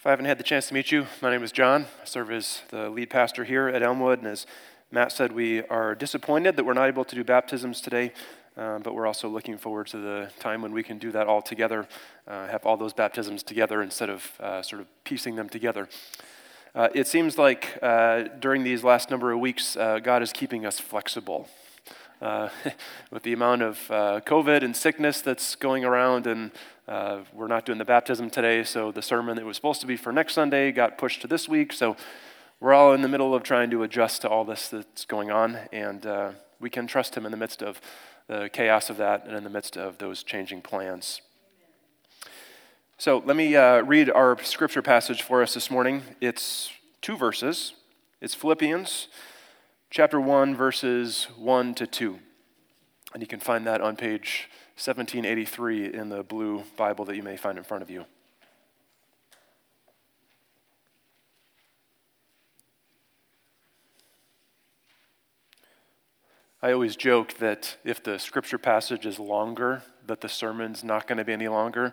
If I haven't had the chance to meet you, my name is John. I serve as the lead pastor here at Elmwood. And as Matt said, we are disappointed that we're not able to do baptisms today, uh, but we're also looking forward to the time when we can do that all together, uh, have all those baptisms together instead of uh, sort of piecing them together. Uh, it seems like uh, during these last number of weeks, uh, God is keeping us flexible. with the amount of COVID and sickness that's going around and uh, we're not doing the baptism today, so the sermon that was supposed to be for next Sunday got pushed to this week. So we're all in the middle of trying to adjust to all this that's going on, and uh, we can trust Him in the midst of the chaos of that and in the midst of those changing plans. So let me uh, read our scripture passage for us this morning. It's two verses. It's Philippians chapter 1, verses 1 to 2. And you can find that on page 1783 in the blue Bible that you may find in front of you. I always joke that if the scripture passage is longer, that the sermon's not going to be any longer.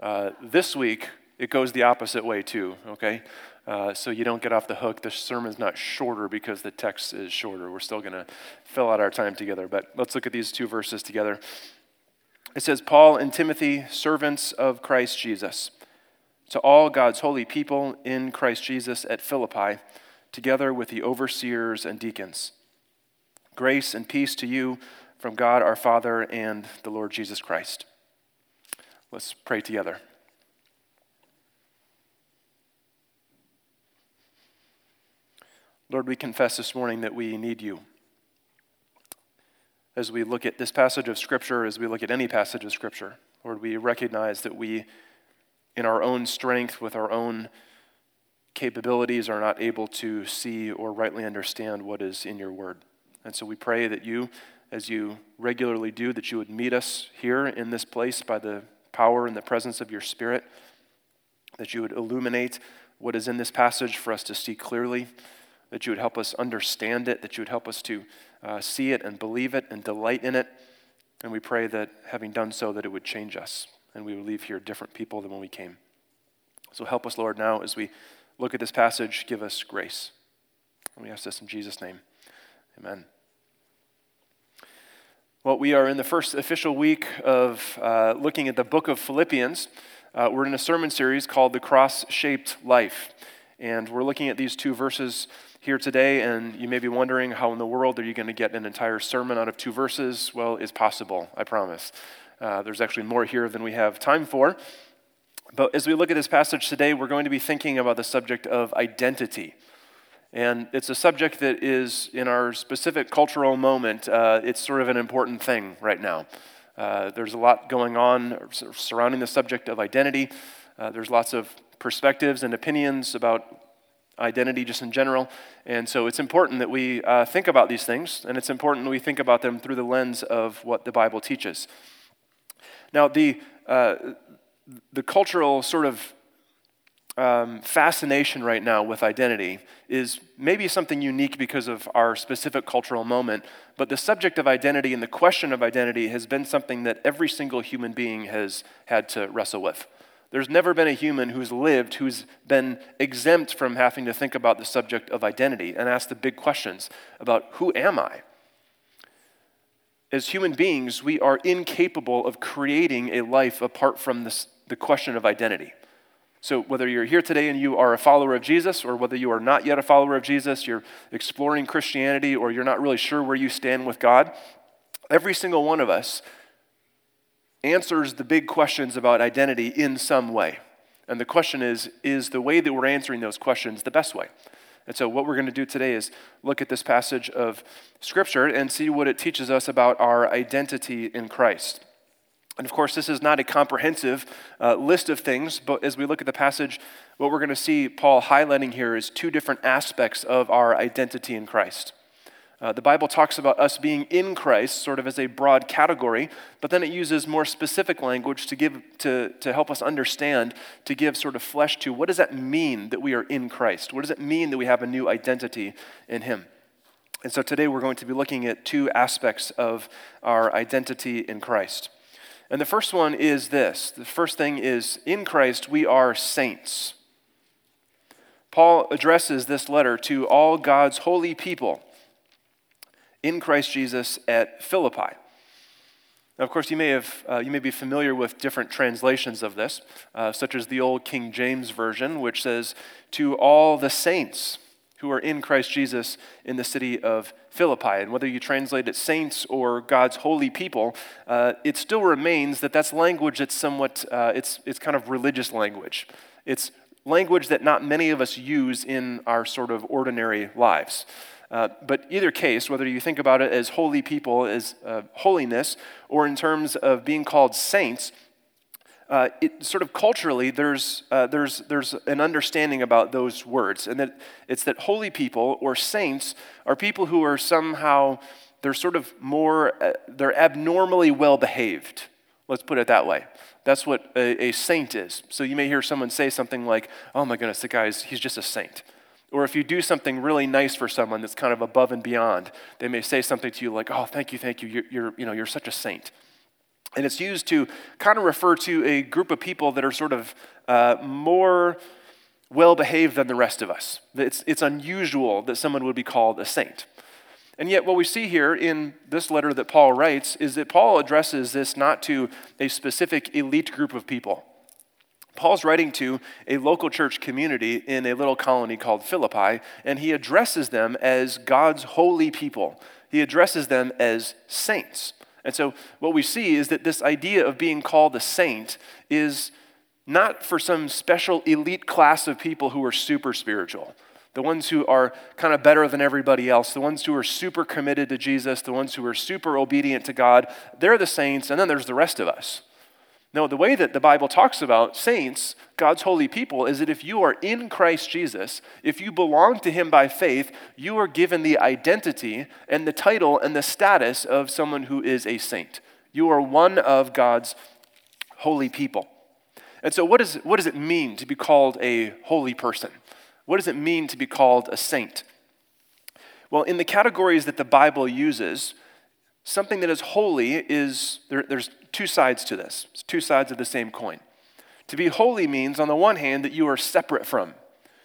Uh, this week, it goes the opposite way, too, okay? Uh, so you don't get off the hook. The sermon's not shorter because the text is shorter. We're still going to fill out our time together. But let's look at these two verses together. It says, Paul and Timothy, servants of Christ Jesus, to all God's holy people in Christ Jesus at Philippi, together with the overseers and deacons. Grace and peace to you from God our Father and the Lord Jesus Christ. Let's pray together. Lord, we confess this morning that we need you as we look at this passage of Scripture, as we look at any passage of Scripture. Lord, we recognize that we, in our own strength, with our own capabilities, are not able to see or rightly understand what is in your word. And so we pray that you, as you regularly do, that you would meet us here in this place by the power and the presence of your Spirit, that you would illuminate what is in this passage for us to see clearly, that you would help us understand it, that you would help us to uh, see it and believe it and delight in it. And we pray that having done so, that it would change us and we would leave here different people than when we came. So help us, Lord, now as we look at this passage, give us grace. And we ask this in Jesus' name. Amen. Well, we are in the first official week of uh, looking at the book of Philippians. Uh, we're in a sermon series called The Cross Shaped Life. And we're looking at these two verses here today, and you may be wondering how in the world are you going to get an entire sermon out of two verses? Well, it's possible, I promise. Uh, there's actually more here than we have time for. But as we look at this passage today, we're going to be thinking about the subject of identity. And it's a subject that is, in our specific cultural moment, uh, it's sort of an important thing right now. Uh, there's a lot going on surrounding the subject of identity. Uh, there's lots of perspectives and opinions about identity just in general. And so it's important that we uh, think about these things, and it's important that we think about them through the lens of what the Bible teaches. Now, the, uh, the cultural sort of um, fascination right now with identity is maybe something unique because of our specific cultural moment, but the subject of identity and the question of identity has been something that every single human being has had to wrestle with. There's never been a human who's lived who's been exempt from having to think about the subject of identity and ask the big questions about who am I? As human beings, we are incapable of creating a life apart from this, the question of identity. So, whether you're here today and you are a follower of Jesus, or whether you are not yet a follower of Jesus, you're exploring Christianity, or you're not really sure where you stand with God, every single one of us answers the big questions about identity in some way. And the question is is the way that we're answering those questions the best way? And so, what we're going to do today is look at this passage of Scripture and see what it teaches us about our identity in Christ. And of course, this is not a comprehensive uh, list of things, but as we look at the passage, what we're going to see Paul highlighting here is two different aspects of our identity in Christ. Uh, the Bible talks about us being in Christ sort of as a broad category, but then it uses more specific language to, give, to, to help us understand, to give sort of flesh to what does that mean that we are in Christ? What does it mean that we have a new identity in Him? And so today we're going to be looking at two aspects of our identity in Christ. And the first one is this the first thing is in Christ we are saints. Paul addresses this letter to all God's holy people in Christ Jesus at Philippi. Now, of course, you may, have, uh, you may be familiar with different translations of this, uh, such as the old King James Version, which says, To all the saints who are in Christ Jesus in the city of Philippi. And whether you translate it saints or God's holy people, uh, it still remains that that's language that's somewhat, uh, it's, it's kind of religious language. It's language that not many of us use in our sort of ordinary lives. Uh, but either case, whether you think about it as holy people, as uh, holiness, or in terms of being called saints, uh, it sort of culturally, there's, uh, there's, there's an understanding about those words, and that it's that holy people or saints are people who are somehow, they're sort of more, uh, they're abnormally well behaved. Let's put it that way. That's what a, a, saint is. So you may hear someone say something like, oh my goodness, the guy's, he's just a saint. Or if you do something really nice for someone that's kind of above and beyond, they may say something to you like, oh, thank you, thank you, you're, you're you know, you're such a saint. And it's used to kind of refer to a group of people that are sort of uh, more well behaved than the rest of us. It's, it's unusual that someone would be called a saint. And yet, what we see here in this letter that Paul writes is that Paul addresses this not to a specific elite group of people. Paul's writing to a local church community in a little colony called Philippi, and he addresses them as God's holy people. He addresses them as saints. And so, what we see is that this idea of being called a saint is not for some special elite class of people who are super spiritual, the ones who are kind of better than everybody else, the ones who are super committed to Jesus, the ones who are super obedient to God. They're the saints, and then there's the rest of us. No, the way that the Bible talks about saints, God's holy people, is that if you are in Christ Jesus, if you belong to Him by faith, you are given the identity and the title and the status of someone who is a saint. You are one of God's holy people. And so, what, is, what does it mean to be called a holy person? What does it mean to be called a saint? Well, in the categories that the Bible uses, something that is holy is there, there's two sides to this. It's two sides of the same coin. To be holy means, on the one hand, that you are separate from,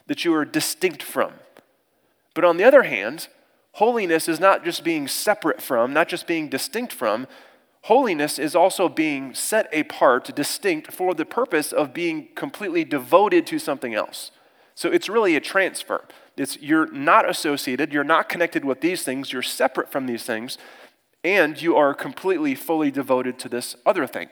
that you are distinct from. But on the other hand, holiness is not just being separate from, not just being distinct from. Holiness is also being set apart, distinct, for the purpose of being completely devoted to something else. So it's really a transfer. It's, you're not associated, you're not connected with these things, you're separate from these things, and you are completely, fully devoted to this other thing.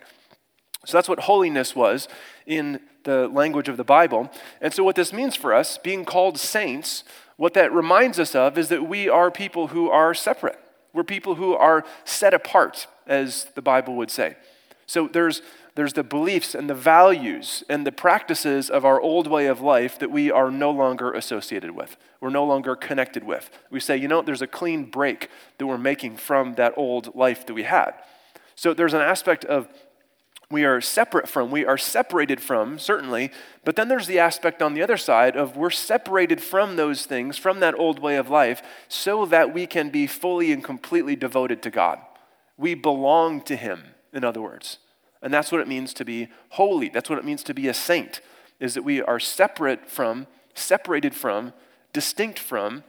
So that's what holiness was in the language of the Bible. And so, what this means for us, being called saints, what that reminds us of is that we are people who are separate. We're people who are set apart, as the Bible would say. So, there's there's the beliefs and the values and the practices of our old way of life that we are no longer associated with. We're no longer connected with. We say, you know, there's a clean break that we're making from that old life that we had. So there's an aspect of we are separate from, we are separated from, certainly, but then there's the aspect on the other side of we're separated from those things, from that old way of life, so that we can be fully and completely devoted to God. We belong to Him, in other words. And that's what it means to be holy. That's what it means to be a saint, is that we are separate from, separated from, distinct from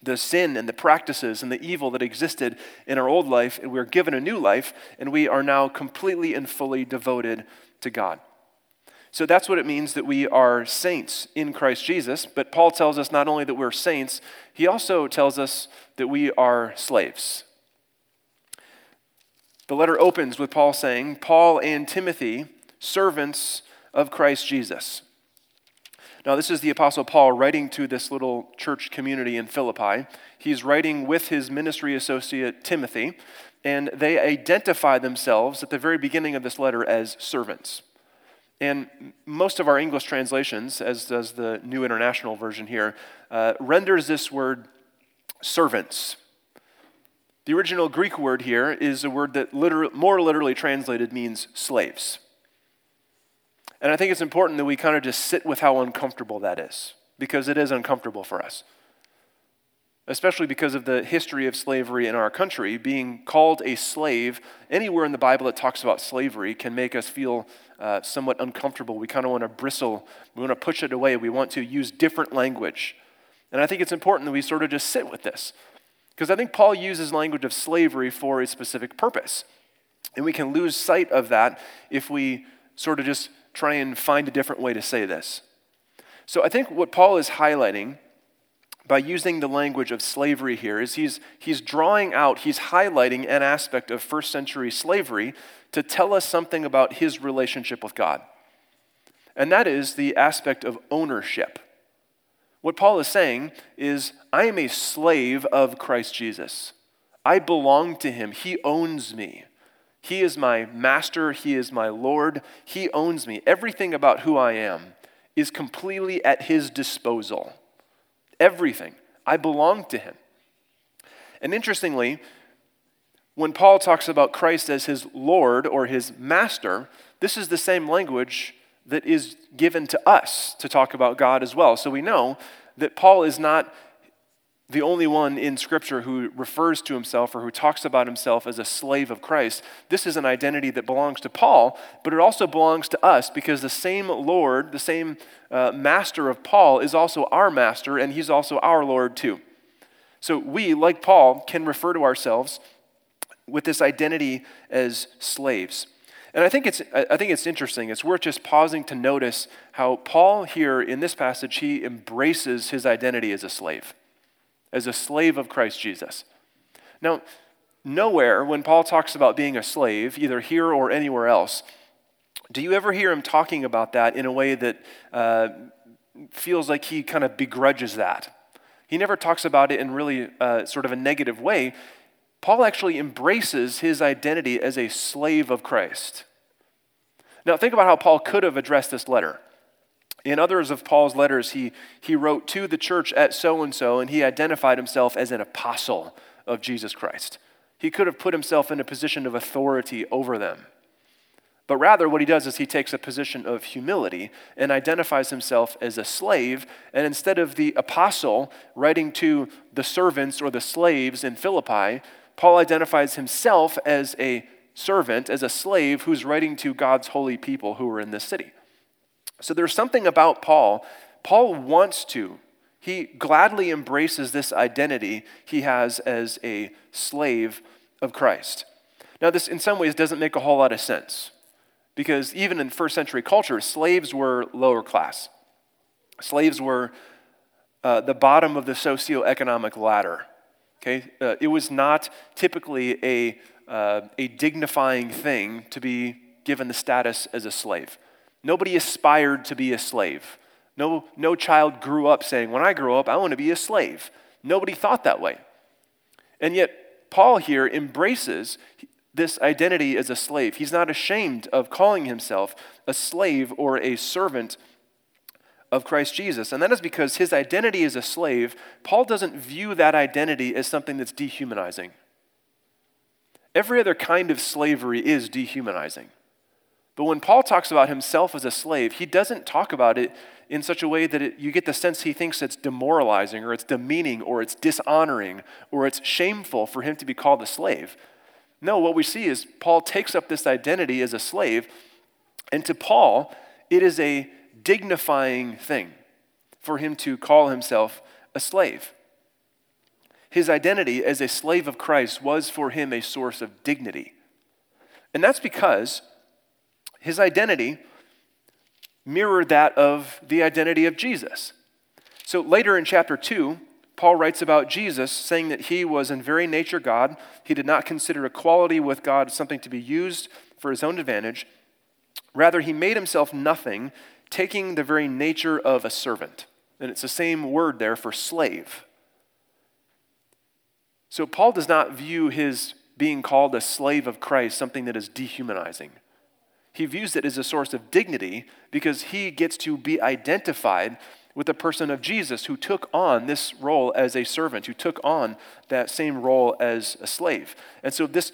the sin and the practices and the evil that existed in our old life, and we're given a new life, and we are now completely and fully devoted to God. So that's what it means that we are saints in Christ Jesus. But Paul tells us not only that we're saints, he also tells us that we are slaves. The letter opens with Paul saying, Paul and Timothy, servants of Christ Jesus. Now, this is the Apostle Paul writing to this little church community in Philippi. He's writing with his ministry associate Timothy, and they identify themselves at the very beginning of this letter as servants. And most of our English translations, as does the New International Version here, uh, renders this word servants. The original Greek word here is a word that liter- more literally translated means slaves. And I think it's important that we kind of just sit with how uncomfortable that is, because it is uncomfortable for us. Especially because of the history of slavery in our country. Being called a slave, anywhere in the Bible that talks about slavery, can make us feel uh, somewhat uncomfortable. We kind of want to bristle. We want to push it away. We want to use different language. And I think it's important that we sort of just sit with this. Because I think Paul uses language of slavery for a specific purpose. And we can lose sight of that if we sort of just try and find a different way to say this. So I think what Paul is highlighting by using the language of slavery here is he's, he's drawing out, he's highlighting an aspect of first century slavery to tell us something about his relationship with God. And that is the aspect of ownership. What Paul is saying is, I am a slave of Christ Jesus. I belong to him. He owns me. He is my master. He is my Lord. He owns me. Everything about who I am is completely at his disposal. Everything. I belong to him. And interestingly, when Paul talks about Christ as his Lord or his master, this is the same language that is given to us to talk about God as well. So we know that Paul is not the only one in Scripture who refers to himself or who talks about himself as a slave of Christ. This is an identity that belongs to Paul, but it also belongs to us because the same Lord, the same uh, master of Paul, is also our master, and he's also our Lord too. So we, like Paul, can refer to ourselves with this identity as slaves. And I think it's, I think it's interesting. It's worth just pausing to notice how Paul here in this passage, he embraces his identity as a slave, as a slave of Christ Jesus. Now, nowhere when Paul talks about being a slave, either here or anywhere else, do you ever hear him talking about that in a way that uh, feels like he kind of begrudges that? He never talks about it in really uh, sort of a negative way. Paul actually embraces his identity as a slave of Christ. Now, think about how Paul could have addressed this letter. In others of Paul's letters, he, he wrote to the church at so and so, and he identified himself as an apostle of Jesus Christ. He could have put himself in a position of authority over them. But rather, what he does is he takes a position of humility and identifies himself as a slave. And instead of the apostle writing to the servants or the slaves in Philippi, Paul identifies himself as a servant, as a slave who's writing to God's holy people who are in this city. So there's something about Paul. Paul wants to, he gladly embraces this identity he has as a slave of Christ. Now, this in some ways doesn't make a whole lot of sense because even in first century culture, slaves were lower class. Slaves were uh, the bottom of the socioeconomic ladder. Okay? Uh, it was not typically a, uh, a dignifying thing to be given the status as a slave. Nobody aspired to be a slave. No, no child grew up saying, When I grow up, I want to be a slave. Nobody thought that way. And yet, Paul here embraces this identity as a slave. He's not ashamed of calling himself a slave or a servant of Christ Jesus. And that is because his identity as a slave, Paul doesn't view that identity as something that's dehumanizing. Every other kind of slavery is dehumanizing. But when Paul talks about himself as a slave, he doesn't talk about it in such a way that it, you get the sense he thinks it's demoralizing or it's demeaning or it's dishonoring or it's shameful for him to be called a slave. No, what we see is Paul takes up this identity as a slave, and to Paul, it is a dignifying thing for him to call himself a slave. His identity as a slave of Christ was for him a source of dignity. And that's because his identity mirrored that of the identity of Jesus. So later in chapter 2, Paul writes about Jesus, saying that he was in very nature God. He did not consider equality with God something to be used for his own advantage. Rather, he made himself nothing taking the very nature of a servant. And it's the same word there for slave. So Paul does not view his being called a slave of Christ something that is dehumanizing. He views it as a source of dignity because he gets to be identified with the person of Jesus who took on this role as a servant, who took on that same role as a slave. And so this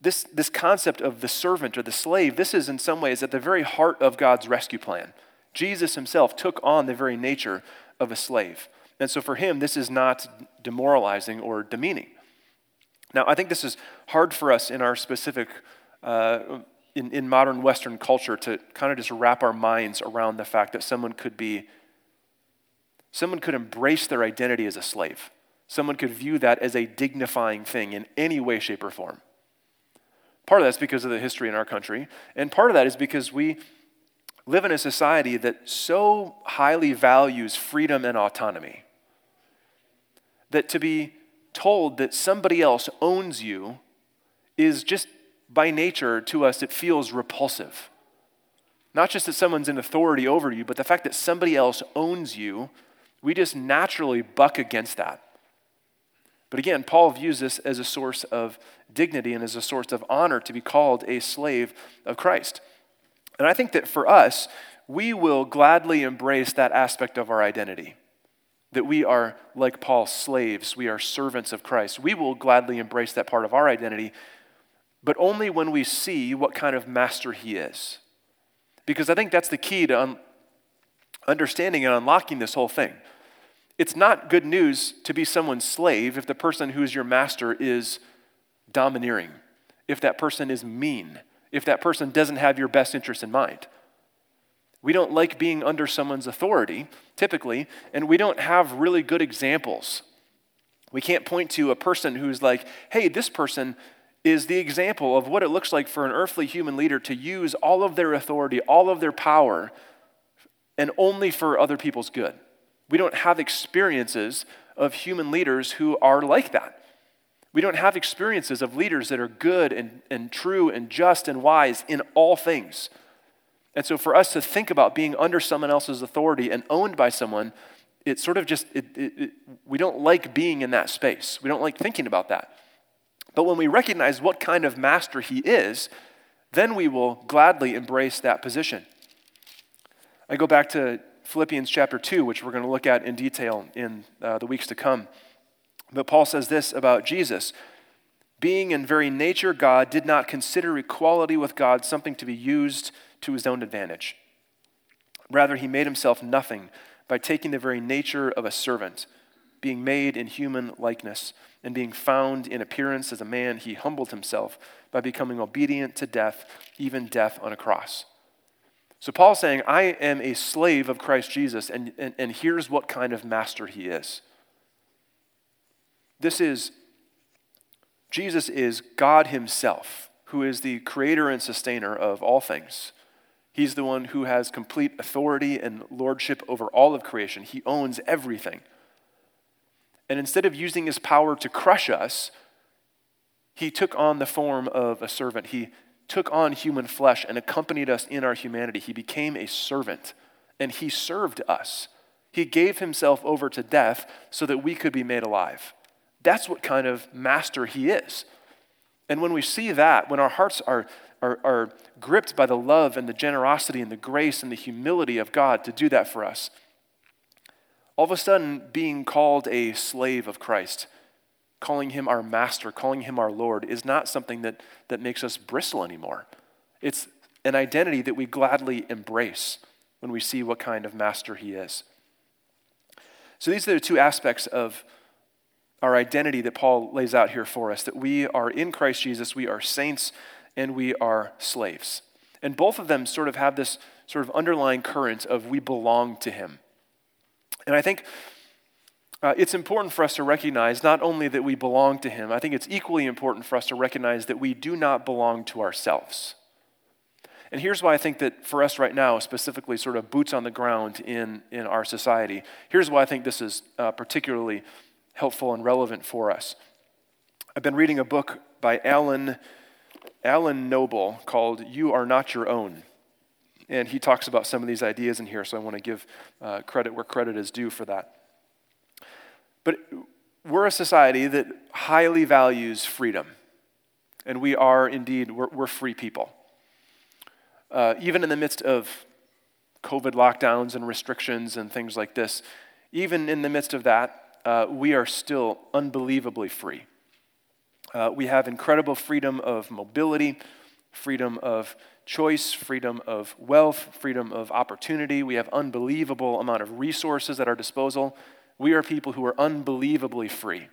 this, this concept of the servant or the slave, this is in some ways at the very heart of God's rescue plan. Jesus himself took on the very nature of a slave. And so for him, this is not demoralizing or demeaning. Now, I think this is hard for us in our specific uh, in, in modern Western culture to kind of just wrap our minds around the fact that someone could be, someone could embrace their identity as a slave. Someone could view that as a dignifying thing in any way, shape, or form. Part of that's because of the history in our country, and part of that is because we live in a society that so highly values freedom and autonomy that to be told that somebody else owns you is just by nature to us, it feels repulsive. Not just that someone's in authority over you, but the fact that somebody else owns you, we just naturally buck against that. But again, Paul views this as a source of dignity and as a source of honor to be called a slave of Christ. And I think that for us, we will gladly embrace that aspect of our identity. That we are, like Paul, slaves. We are servants of Christ. We will gladly embrace that part of our identity, but only when we see what kind of master he is. Because I think that's the key to un- understanding and unlocking this whole thing. It's not good news to be someone's slave if the person who is your master is domineering, if that person is mean, if that person doesn't have your best interest in mind. We don't like being under someone's authority, typically, and we don't have really good examples. We can't point to a person who's like, hey, this person is the example of what it looks like for an earthly human leader to use all of their authority, all of their power, and only for other people's good. We don't have experiences of human leaders who are like that. We don't have experiences of leaders that are good and, and true and just and wise in all things. And so for us to think about being under someone else's authority and owned by someone, it sort of just, it, it, it, we don't like being in that space. We don't like thinking about that. But when we recognize what kind of master he is, then we will gladly embrace that position. I go back to Philippians chapter 2, which we're going to look at in detail in uh, the weeks to come. But Paul says this about Jesus being in very nature God, did not consider equality with God something to be used to his own advantage. Rather, he made himself nothing by taking the very nature of a servant, being made in human likeness, and being found in appearance as a man, he humbled himself by becoming obedient to death, even death on a cross. So Paul's saying, I am a slave of Christ Jesus, and, and, and here's what kind of master he is. This is, Jesus is God himself, who is the creator and sustainer of all things. He's the one who has complete authority and lordship over all of creation. He owns everything. And instead of using his power to crush us, he took on the form of a servant. He took on human flesh and accompanied us in our humanity. He became a servant and he served us. He gave himself over to death so that we could be made alive. That's what kind of master he is. And when we see that, when our hearts are, are, are gripped by the love and the generosity and the grace and the humility of God to do that for us, all of a sudden being called a slave of Christ calling him our master, calling him our Lord, is not something that, that makes us bristle anymore. It's an identity that we gladly embrace when we see what kind of master he is. So these are the two aspects of our identity that Paul lays out here for us that we are in Christ Jesus, we are saints, and we are slaves. And both of them sort of have this sort of underlying current of we belong to him. And I think uh, it's important for us to recognize not only that we belong to Him, I think it's equally important for us to recognize that we do not belong to ourselves. And here's why I think that for us right now, specifically sort of boots on the ground in, in our society, here's why I think this is uh, particularly helpful and relevant for us. I've been reading a book by Alan, Alan Noble called You Are Not Your Own. And he talks about some of these ideas in here, so I want to give uh, credit where credit is due for that. But we're a society that highly values freedom. And we are indeed, we're, we're free people. Uh, even in the midst of COVID lockdowns and restrictions and things like this, even in the midst of that, uh, we are still unbelievably free. Uh, we have incredible freedom of mobility, freedom of choice, freedom of wealth, freedom of opportunity. We have unbelievable amount of resources at our disposal we are people who are unbelievably free.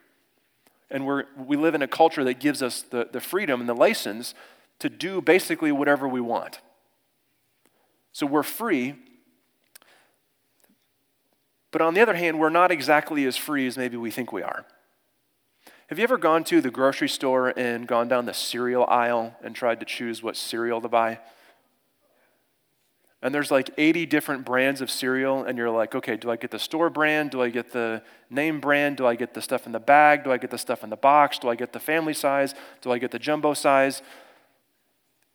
And we're, we live in a culture that gives us the, the freedom and the license to do basically whatever we want. So we're free, but on the other hand, we're not exactly as free as maybe we think we are. Have you ever gone to the grocery store and gone down the cereal aisle and tried to choose what cereal to buy? And there's like 80 different brands of cereal, and you're like, okay, do I get the store brand? Do I get the name brand? Do I get the stuff in the bag? Do I get the stuff in the box? Do I get the family size? Do I get the jumbo size?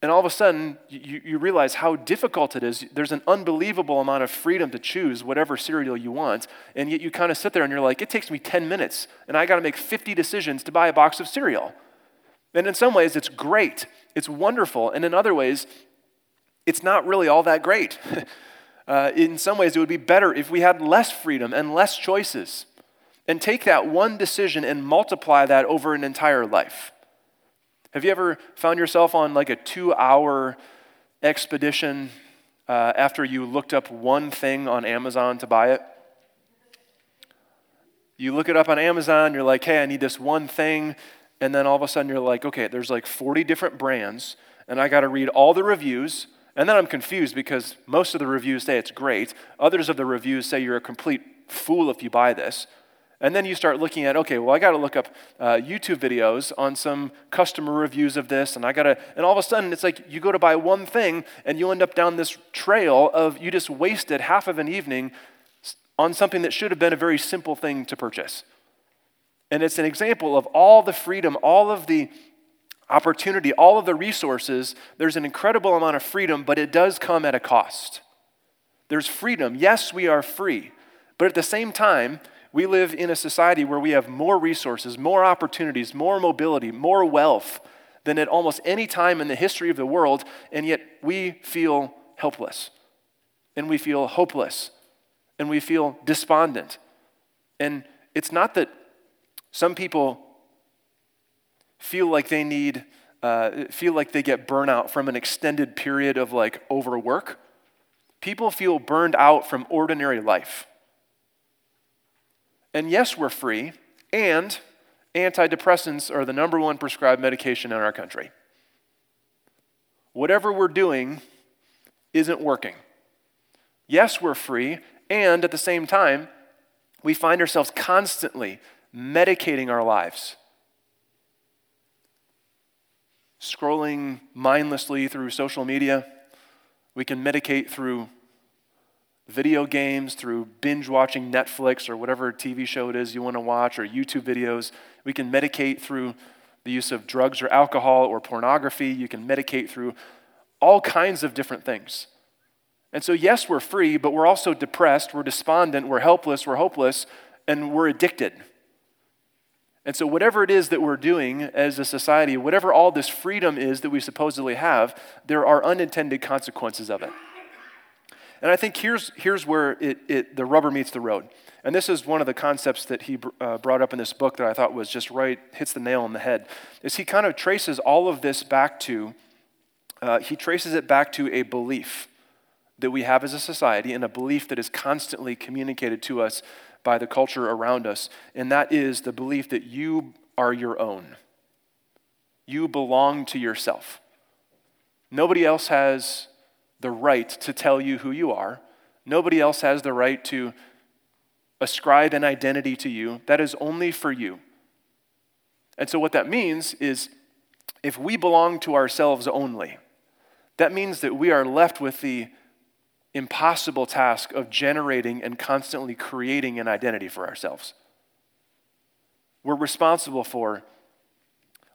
And all of a sudden, you, you realize how difficult it is. There's an unbelievable amount of freedom to choose whatever cereal you want. And yet you kind of sit there and you're like, it takes me 10 minutes, and I got to make 50 decisions to buy a box of cereal. And in some ways, it's great, it's wonderful. And in other ways, it's not really all that great. uh, in some ways, it would be better if we had less freedom and less choices. And take that one decision and multiply that over an entire life. Have you ever found yourself on like a two hour expedition uh, after you looked up one thing on Amazon to buy it? You look it up on Amazon, you're like, hey, I need this one thing. And then all of a sudden you're like, okay, there's like 40 different brands, and I got to read all the reviews. And then I'm confused because most of the reviews say it's great. Others of the reviews say you're a complete fool if you buy this. And then you start looking at, okay, well, I got to look up uh, YouTube videos on some customer reviews of this, and I got to, and all of a sudden it's like you go to buy one thing, and you end up down this trail of you just wasted half of an evening on something that should have been a very simple thing to purchase. And it's an example of all the freedom, all of the opportunity, all of the resources. There's an incredible amount of freedom, but it does come at a cost. There's freedom. Yes, we are free. But at the same time, we live in a society where we have more resources, more opportunities, more mobility, more wealth than at almost any time in the history of the world, and yet we feel helpless, and we feel hopeless, and we feel despondent. And it's not that some people feel like they need, uh, feel like they get burnout from an extended period of like overwork. People feel burned out from ordinary life. And yes, we're free, and antidepressants are the number one prescribed medication in our country. Whatever we're doing isn't working. Yes, we're free, and at the same time, we find ourselves constantly medicating our lives. Scrolling mindlessly through social media, we can medicate through video games, through binge watching Netflix or whatever TV show it is you want to watch, or YouTube videos. We can medicate through the use of drugs or alcohol or pornography. You can medicate through all kinds of different things. And so, yes, we're free, but we're also depressed, we're despondent, we're helpless, we're hopeless, and we're addicted. And so, whatever it is that we're doing as a society, whatever all this freedom is that we supposedly have, there are unintended consequences of it. And I think here's, here's where it, it, the rubber meets the road. And this is one of the concepts that he uh, brought up in this book that I thought was just right, hits the nail on the head, is he kind of traces all of this back to, uh, he traces it back to a belief that we have as a society and a belief that is constantly communicated to us by the culture around us. And that is the belief that you are your own. You belong to yourself. Nobody else has the right to tell you who you are. Nobody else has the right to ascribe an identity to you. That is only for you. And so, what that means is if we belong to ourselves only, that means that we are left with the impossible task of generating and constantly creating an identity for ourselves. We're responsible for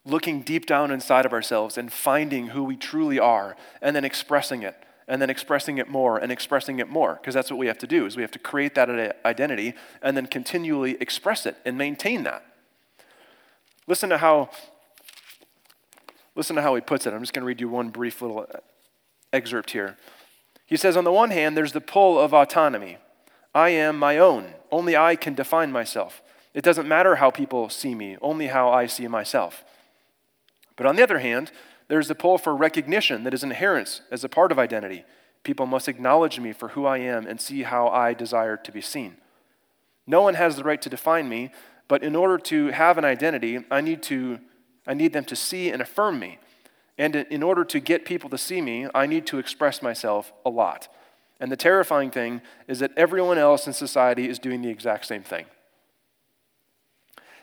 looking deep down inside of ourselves and finding who we truly are and then expressing it and then expressing it more and expressing it more because that's what we have to do is we have to create that identity and then continually express it and maintain that. Listen to how listen to how he puts it. I'm just going to read you one brief little excerpt here. He says on the one hand there's the pull of autonomy. I am my own. Only i can define myself. It doesn't matter how people see me only how i see myself. But on the other hand there's the pull for recognition that is inherent as a part of identity. People must acknowledge me for who I am and see how I desire to be seen. No one has the right to define me, but in order to have an identity, I need, to, I need them to see and affirm me. And in order to get people to see me, I need to express myself a lot. And the terrifying thing is that everyone else in society is doing the exact same thing.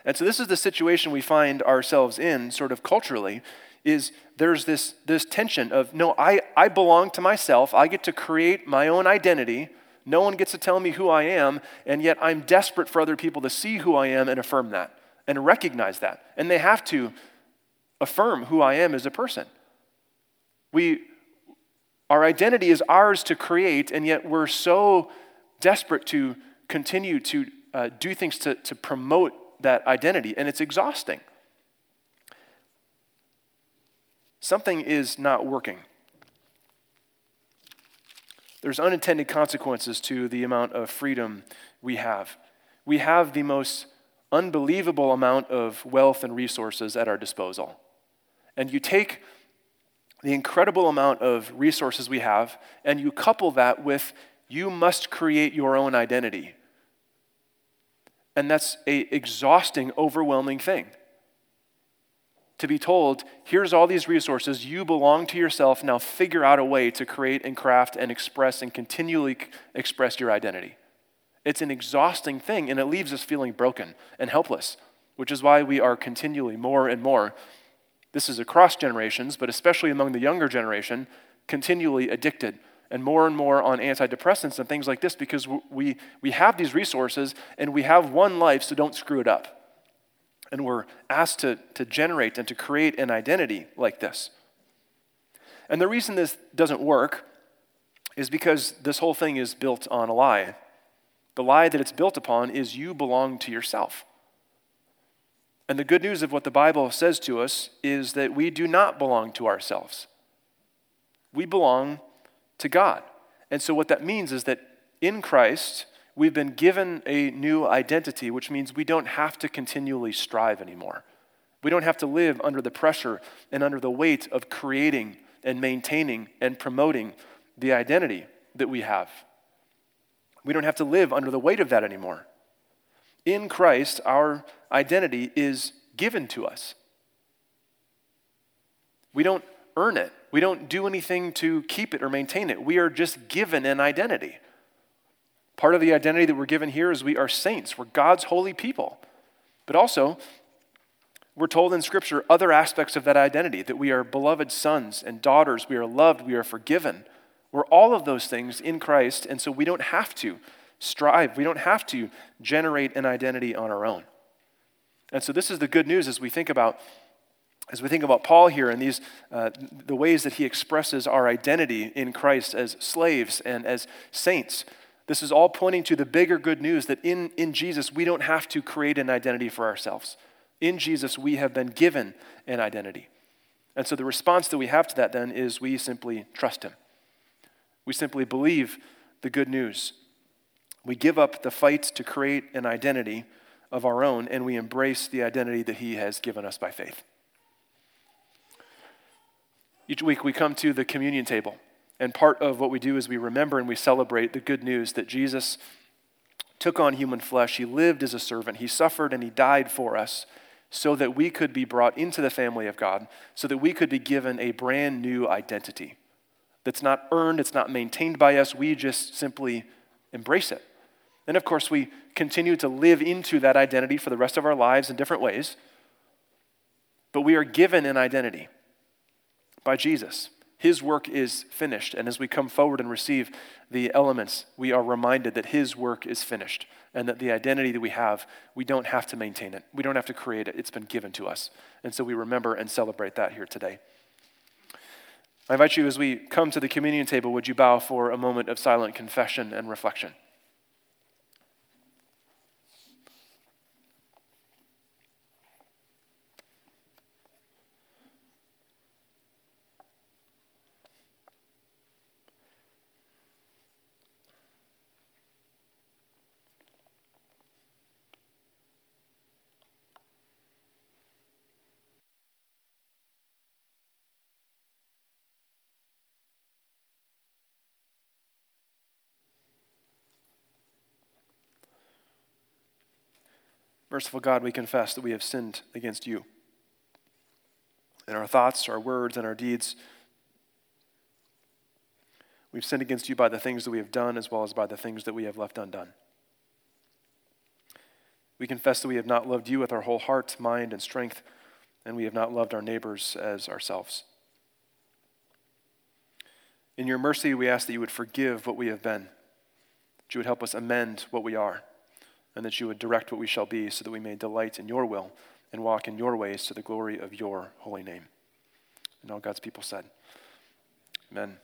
And so this is the situation we find ourselves in sort of culturally is there's this, this tension of no, I, I belong to myself. I get to create my own identity. No one gets to tell me who I am, and yet I'm desperate for other people to see who I am and affirm that and recognize that. And they have to affirm who I am as a person. We, our identity is ours to create, and yet we're so desperate to continue to uh, do things to, to promote that identity, and it's exhausting. Something is not working. There's unintended consequences to the amount of freedom we have. We have the most unbelievable amount of wealth and resources at our disposal. And you take the incredible amount of resources we have and you couple that with you must create your own identity. And that's a exhausting, overwhelming thing. To be told, here's all these resources, you belong to yourself, now figure out a way to create and craft and express and continually express your identity. It's an exhausting thing, and it leaves us feeling broken and helpless, which is why we are continually more and more, this is across generations, but especially among the younger generation, continually addicted and more and more on antidepressants and things like this because we, we have these resources and we have one life, so don't screw it up. And we're asked to, to generate and to create an identity like this. And the reason this doesn't work is because this whole thing is built on a lie. The lie that it's built upon is you belong to yourself. And the good news of what the Bible says to us is that we do not belong to ourselves. We belong to God. And so, what that means is that in Christ, we've been given a new identity, which means we don't have to continually strive anymore. We don't have to live under the pressure and under the weight of creating and maintaining and promoting the identity that we have. We don't have to live under the weight of that anymore. In Christ, our identity is given to us. We don't earn it. We don't do anything to keep it or maintain it. We are just given an identity. Part of the identity that we're given here is we are saints, we're God's holy people. But also, we're told in Scripture other aspects of that identity that we are beloved sons and daughters, we are loved, we are forgiven. We're all of those things in Christ, and so we don't have to strive, we don't have to generate an identity on our own. And so, this is the good news as we think about as we think about Paul here and these, uh, the ways that he expresses our identity in Christ as slaves and as saints, this is all pointing to the bigger good news that in, in Jesus, we don't have to create an identity for ourselves. In Jesus, we have been given an identity. And so the response that we have to that then is we simply trust him. We simply believe the good news. We give up the fight to create an identity of our own, and we embrace the identity that he has given us by faith. Each week we come to the communion table, and part of what we do is we remember and we celebrate the good news that Jesus took on human flesh. He lived as a servant, He suffered, and He died for us so that we could be brought into the family of God, so that we could be given a brand new identity that's not earned, it's not maintained by us. We just simply embrace it. And of course, we continue to live into that identity for the rest of our lives in different ways. But we are given an identity by Jesus. His work is finished. And as we come forward and receive the elements, we are reminded that His work is finished and that the identity that we have, we don't have to maintain it. We don't have to create it. It's been given to us. And so we remember and celebrate that here today. I invite you as we come to the communion table, would you bow for a moment of silent confession and reflection? Merciful God, we confess that we have sinned against you. in our thoughts, our words, and our deeds. We've sinned against you by the things that we have done as well as by the things that we have left undone. We confess that we have not loved you with our whole heart, mind, and strength, and we have not loved our neighbors as ourselves. In your mercy, we ask that you would forgive what we have been, that you would help us amend what we are, and that you would direct what we shall be so that we may delight in your will and walk in your ways to the glory of your holy name. And all God's people said, Amen.